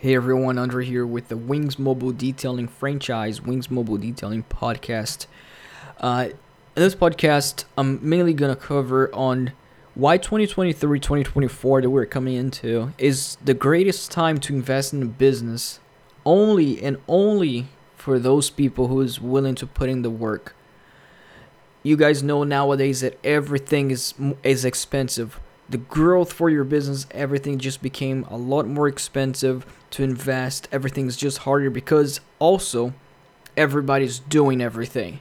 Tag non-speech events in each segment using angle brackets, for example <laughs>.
Hey everyone, Andre here with the Wings Mobile Detailing franchise, Wings Mobile Detailing podcast. Uh, in this podcast, I'm mainly going to cover on why 2023 2024 that we're coming into is the greatest time to invest in a business only and only for those people who is willing to put in the work. You guys know nowadays that everything is is expensive the growth for your business, everything just became a lot more expensive to invest. Everything's just harder because also everybody's doing everything.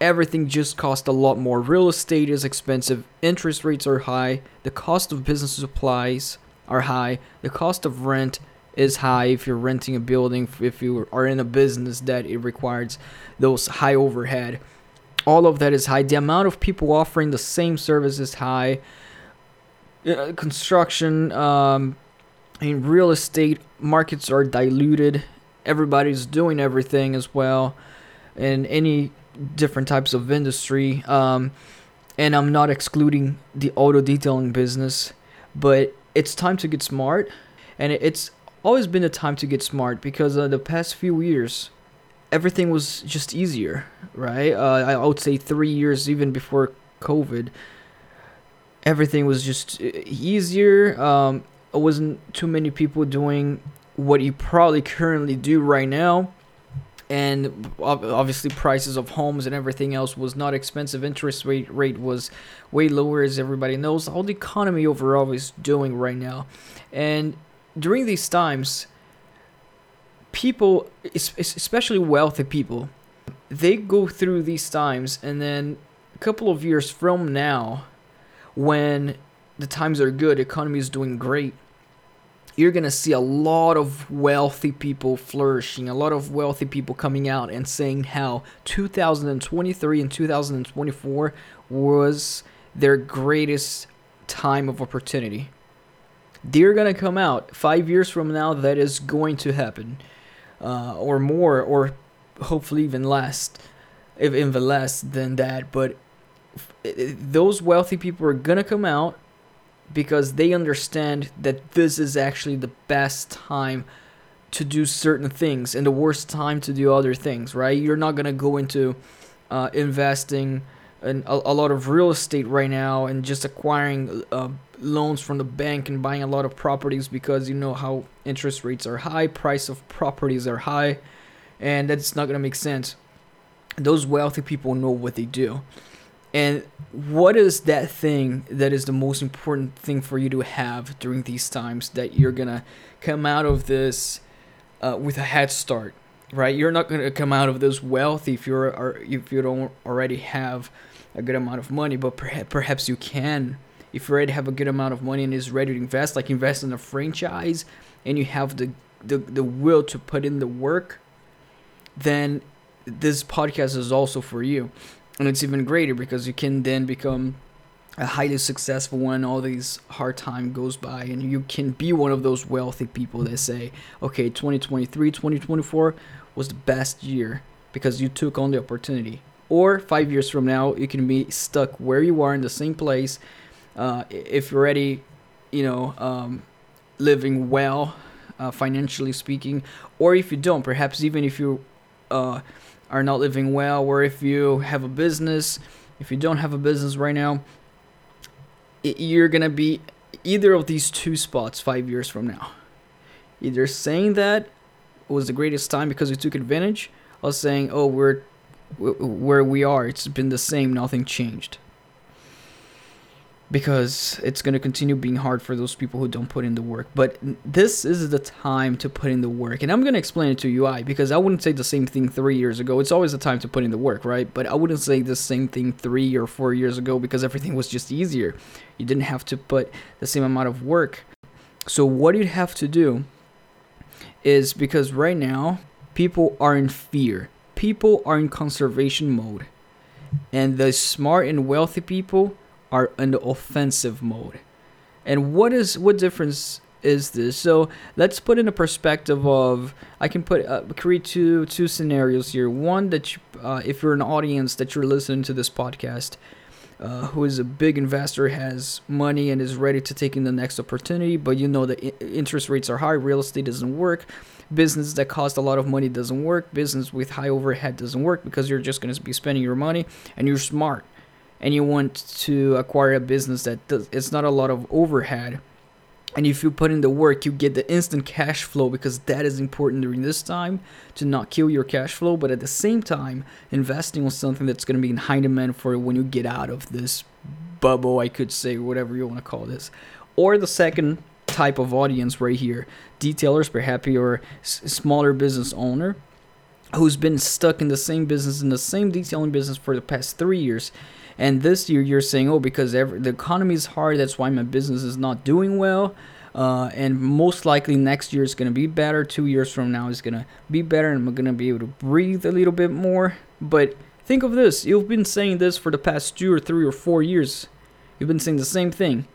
Everything just costs a lot more. Real estate is expensive, interest rates are high, the cost of business supplies are high, the cost of rent is high if you're renting a building, if you are in a business that it requires those high overhead. All of that is high. The amount of people offering the same service is high uh, construction um, in real estate markets are diluted. Everybody's doing everything as well, in any different types of industry. Um, and I'm not excluding the auto detailing business, but it's time to get smart, and it's always been a time to get smart because uh, the past few years everything was just easier, right? Uh, I would say three years even before COVID, everything was just uh, easier. Um, it wasn't too many people doing what you probably currently do right now. And obviously, prices of homes and everything else was not expensive. Interest rate rate was way lower, as everybody knows. All the economy overall is doing right now, and during these times, people, especially wealthy people, they go through these times, and then a couple of years from now, when the times are good, economy is doing great, you're going to see a lot of wealthy people flourishing, a lot of wealthy people coming out and saying how 2023 and 2024 was their greatest time of opportunity. They're going to come out five years from now, that is going to happen, uh, or more, or hopefully even less, if even less than that. But those wealthy people are gonna come out because they understand that this is actually the best time to do certain things and the worst time to do other things, right? You're not gonna go into uh, investing in a, a, lot of real estate right now and just acquiring uh, loans from the bank and buying a lot of properties because you know how interest rates are high, price of properties are high, and that's not gonna make sense. Those wealthy people know what they do. And what is that thing that is the most important thing for you to have during these times that you're gonna come out of this uh, with a head start, right? You're not gonna come out of this wealthy if you're or if you don't already have a good amount of money, but perhaps perhaps you can if you already have a good amount of money and is ready to invest, like invest in a franchise, and you have the the, the will to put in the work, then this podcast is also for you and it's even greater because you can then become a highly successful when all these hard time goes by and you can be one of those wealthy people that say okay 2023 2024 was the best year because you took on the opportunity. Or five years from now you can be stuck where you are in the same place uh, if you're already you know um, living well uh, financially speaking or if you don't perhaps even if you uh, are not living well, or if you have a business, if you don't have a business right now, you're gonna be either of these two spots five years from now. Either saying that was the greatest time because we took advantage, or saying, "Oh, we're where we are. It's been the same. Nothing changed." Because it's going to continue being hard for those people who don't put in the work. But this is the time to put in the work. And I'm going to explain it to you why, because I wouldn't say the same thing three years ago. It's always the time to put in the work, right? But I wouldn't say the same thing three or four years ago because everything was just easier. You didn't have to put the same amount of work. So, what you'd have to do is because right now, people are in fear, people are in conservation mode. And the smart and wealthy people are in the offensive mode. And what is what difference is this? So let's put in a perspective of I can put uh, create two two scenarios here. One that you, uh, if you're an audience that you're listening to this podcast, uh, who is a big investor has money and is ready to take in the next opportunity but you know the I- interest rates are high real estate doesn't work business that cost a lot of money doesn't work business with high overhead doesn't work because you're just going to be spending your money and you're smart and you want to acquire a business that does it's not a lot of overhead and if you put in the work you get the instant cash flow because that is important during this time to not kill your cash flow but at the same time investing on something that's going to be in high demand for when you get out of this bubble i could say whatever you want to call this. Or the second type of audience right here detailers perhaps you're smaller business owner who's been stuck in the same business in the same detailing business for the past three years and this year you're saying, oh, because every, the economy is hard, that's why my business is not doing well. Uh, and most likely next year is going to be better. Two years from now is going to be better, and I'm going to be able to breathe a little bit more. But think of this: you've been saying this for the past two or three or four years. You've been saying the same thing.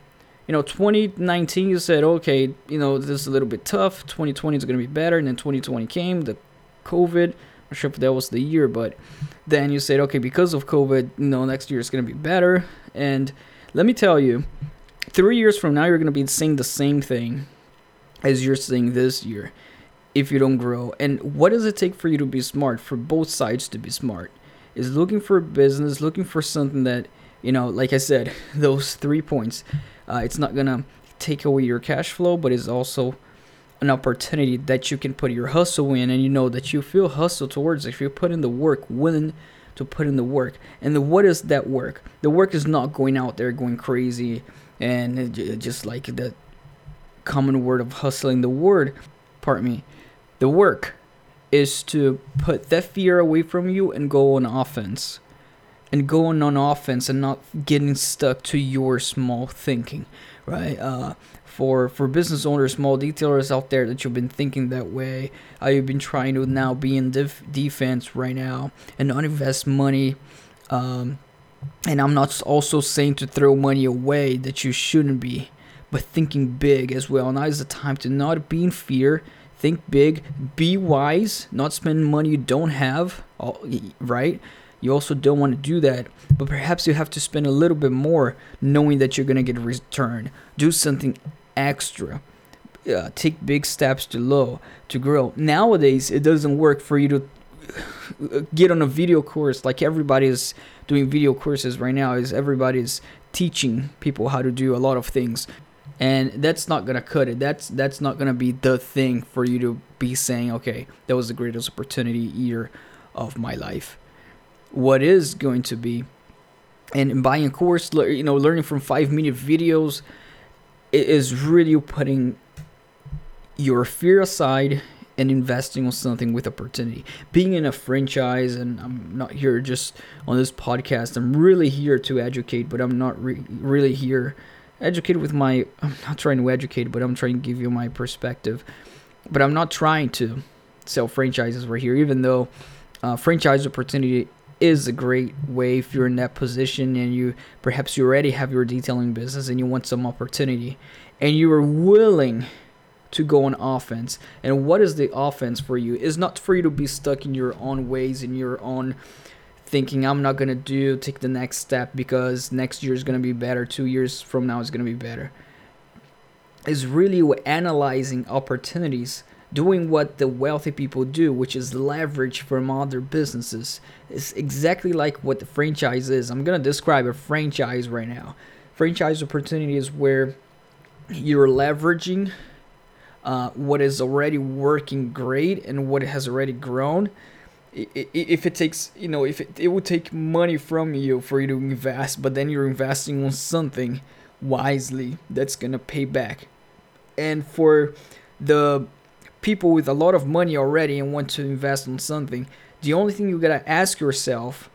You know, 2019, you said, okay, you know, this is a little bit tough. 2020 is going to be better, and then 2020 came, the COVID sure if that was the year, but then you said, okay, because of COVID, you know, next year is going to be better. And let me tell you, three years from now, you're going to be saying the same thing as you're saying this year if you don't grow. And what does it take for you to be smart, for both sides to be smart? Is looking for a business, looking for something that, you know, like I said, <laughs> those three points. Uh, it's not going to take away your cash flow, but it's also an opportunity that you can put your hustle in and you know that you feel hustle towards if you put in the work willing to put in the work. And the, what is that work? The work is not going out there going crazy and just like the common word of hustling. The word pardon me the work is to put that fear away from you and go on offense. And going on offense and not getting stuck to your small thinking right? Uh, for for business owners, small detailers out there that you've been thinking that way. Uh, you've been trying to now be in def- defense right now and not invest money. Um, and I'm not also saying to throw money away that you shouldn't be, but thinking big as well. Now is the time to not be in fear. Think big, be wise, not spend money you don't have, right? You also don't want to do that, but perhaps you have to spend a little bit more knowing that you're going to get a return. Do something extra. Uh, take big steps to low to grow. Nowadays, it doesn't work for you to get on a video course like everybody is doing video courses right now. Is everybody's teaching people how to do a lot of things, and that's not gonna cut it. That's that's not gonna be the thing for you to be saying, okay, that was the greatest opportunity year of my life. What is going to be, and buying a course, you know, learning from five minute videos it is really putting your fear aside and investing on something with opportunity. Being in a franchise, and I'm not here just on this podcast. I'm really here to educate, but I'm not re- really here educate with my. I'm not trying to educate, but I'm trying to give you my perspective. But I'm not trying to sell franchises right here, even though uh, franchise opportunity is a great way if you're in that position and you perhaps you already have your detailing business and you want some opportunity and you are willing to go on offense. And what is the offense for you? Is not for you to be stuck in your own ways and your own thinking I'm not gonna do take the next step because next year is gonna be better, two years from now is gonna be better. Is really analyzing opportunities doing what the wealthy people do, which is leverage from other businesses. It's exactly like what the franchise is. I'm going to describe a franchise right now. Franchise opportunity is where you're leveraging uh, what is already working great and what has already grown. If it takes, you know, if it, it would take money from you for you to invest, but then you're investing on something wisely that's gonna pay back. And for the people with a lot of money already and want to invest in something, the only thing you gotta ask yourself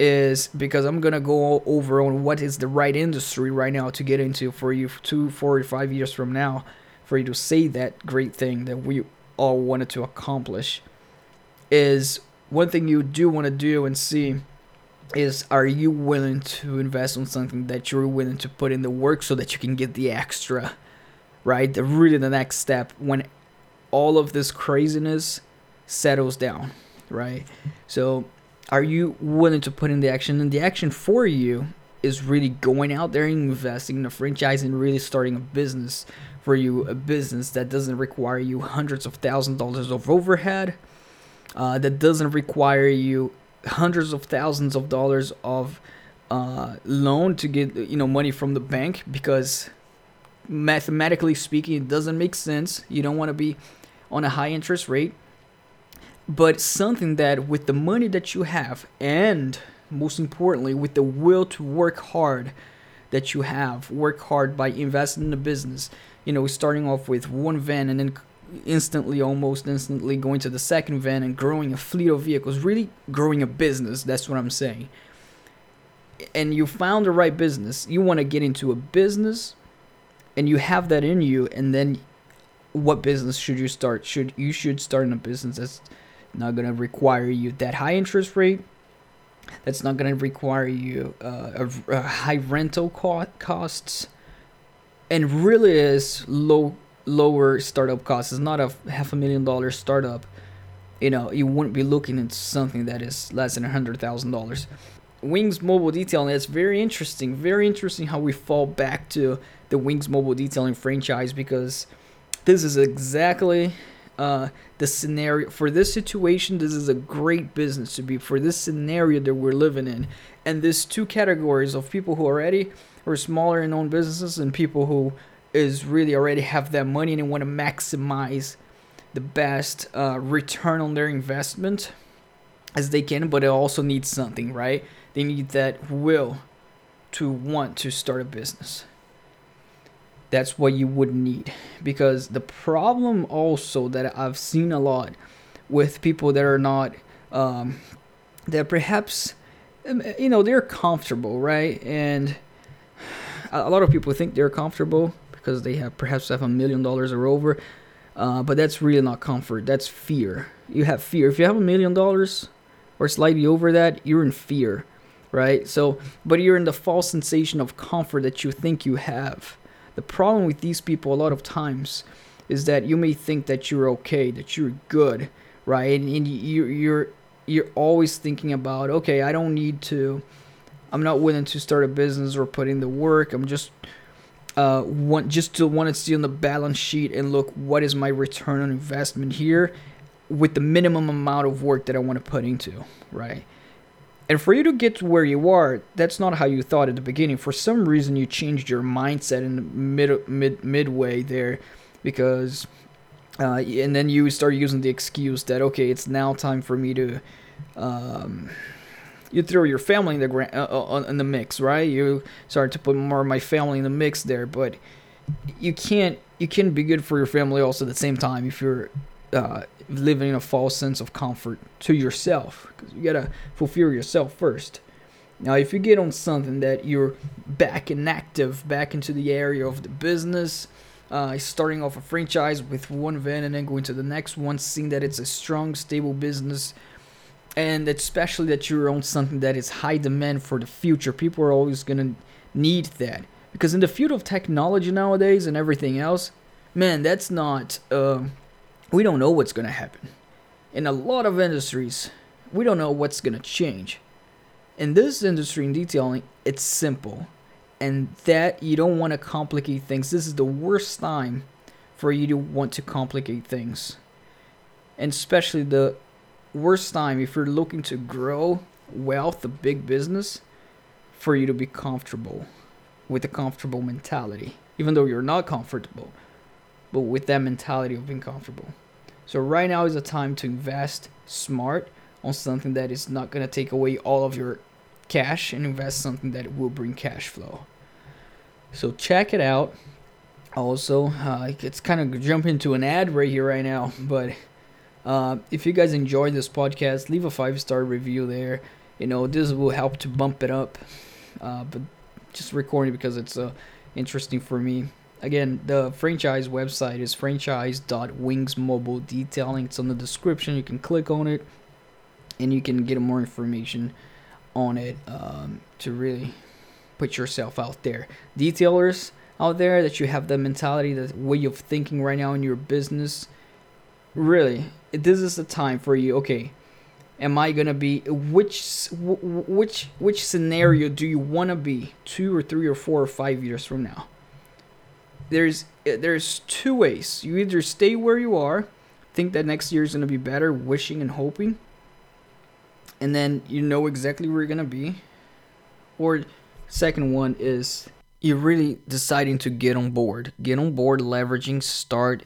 is because I'm gonna go over on what is the right industry right now to get into for you two, four, five years from now, for you to say that great thing that we all wanted to accomplish. Is one thing you do want to do and see is are you willing to invest on something that you're willing to put in the work so that you can get the extra, right? The really the next step when all of this craziness settles down, right? So, are you willing to put in the action? And the action for you is really going out there and investing in a franchise and really starting a business for you, a business that doesn't require you hundreds of thousands of dollars of overhead, uh, that doesn't require you hundreds of thousands of dollars of uh, loan to get you know money from the bank because mathematically speaking it doesn't make sense you don't want to be on a high interest rate but something that with the money that you have and most importantly with the will to work hard that you have work hard by investing in the business you know starting off with one van and then instantly almost instantly going to the second van and growing a fleet of vehicles really growing a business that's what i'm saying. And you found the right business. You want to get into a business and you have that in you and then what business should you start? Should you should start in a business that's not going to require you that high interest rate that's not going to require you uh, a, a high rental co- costs and really is low lower startup costs. It's not a half a million dollar startup. You know you wouldn't be looking into something that is less than a hundred thousand dollars. Wings mobile detailing it's very interesting very interesting how we fall back to the wings mobile detailing franchise because this is exactly uh, the scenario for this situation this is a great business to be for this scenario that we're living in. And there's two categories of people who already are smaller and own businesses and people who is really already have that money and want to maximize the best uh, return on their investment as they can but it also needs something right? They need that will to want to start a business that's what you would need. Because the problem also that i've seen a lot with people that are not um, that perhaps um, you know they're comfortable right? And a lot of people think they're comfortable because they have perhaps have a million dollars or over uh, but that's really not comfort that's fear. You have fear. If you have a million dollars or slightly over that you're in fear right? So but you're in the false sensation of comfort that you think you have the problem with these people a lot of times is that you may think that you're okay, that you're good, right? And, and you, you're you're always thinking about, okay, I don't need to. I'm not willing to start a business or put in the work. I'm just uh, want just to want to see on the balance sheet and look what is my return on investment here with the minimum amount of work that I want to put into, right? And for you to get to where you are, that's not how you thought at the beginning. For some reason, you changed your mindset in the mid, mid midway there, because, uh, and then you start using the excuse that okay, it's now time for me to, um, you throw your family in the gra- uh, uh, in the mix, right? You start to put more of my family in the mix there, but you can't you can't be good for your family also at the same time if you're uh, living in a false sense of comfort to yourself because you gotta fulfill yourself first. Now, if you get on something that you're back and active, back into the area of the business, uh, starting off a franchise with one van and then going to the next one, seeing that it's a strong, stable business, and especially that you're on something that is high demand for the future. People are always gonna need that because in the field of technology nowadays and everything else, man, that's not. Uh, we don't know what's going to happen. In a lot of industries, we don't know what's going to change. In this industry in detailing, it's simple. And that you don't want to complicate things. This is the worst time for you to want to complicate things. And especially the worst time if you're looking to grow wealth, a big business, for you to be comfortable with a comfortable mentality. Even though you're not comfortable, but with that mentality of being comfortable. So right now is the time to invest smart on something that is not going to take away all of your cash and invest something that will bring cash flow. So check it out. Also, uh, it's kind of jump into an ad right here right now, <laughs> but uh, if you guys enjoyed this podcast, leave a five star review there. You know this will help to bump it up. Uh, but just recording because it's uh, interesting for me. Again, the franchise website is franchise.wingsmobiledetailing. It's on the description. You can click on it and you can get more information on it um, to really put yourself out there. Detailers out there that you have the mentality, the way of thinking right now in your business, really, this is the time for you. Okay, am I gonna be? Which which which scenario do you want to be two or three or four or five years from now? There's eh, there's two ways. You either stay where you are, think that next year is gonna be better, wishing and hoping, and then you know exactly where you're gonna be, or second one is you're really deciding to get on board, get on board, leveraging, start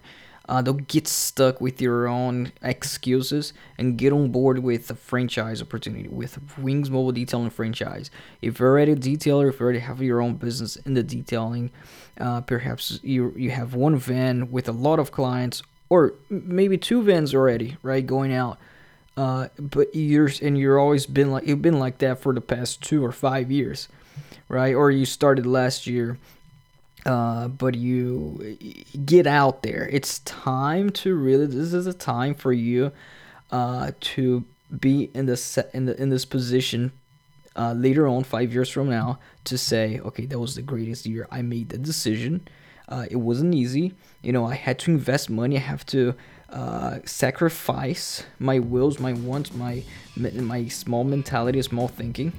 uh, don't get stuck with your own excuses and get on board with a franchise opportunity with Wings Mobile Detailing franchise. If you're already a detailer, if you already have your own business in the detailing, uh, perhaps you you have one van with a lot of clients, or maybe two vans already, right, going out. Uh, but you're and you're always been like you've been like that for the past two or five years, right? Or you started last year uh, but you get out there. It's time to really. This is a time for you uh, to be in this in the in this position uh, later on, five years from now, to say, okay, that was the greatest year. I made the decision. Uh, it wasn't easy. You know, I had to invest money. I have to uh, sacrifice my wills, my wants, my my small mentality, small thinking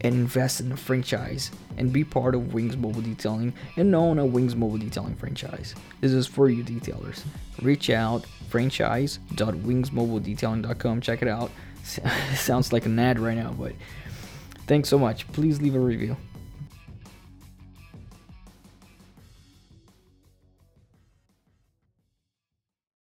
and invest in a franchise and be part of Wings Mobile Detailing and own a Wings Mobile Detailing franchise. This is for you detailers. Reach out franchise.wingsmobiledetailing.com. Check it out. <laughs> Sounds like an ad right now, but thanks so much. Please leave a review.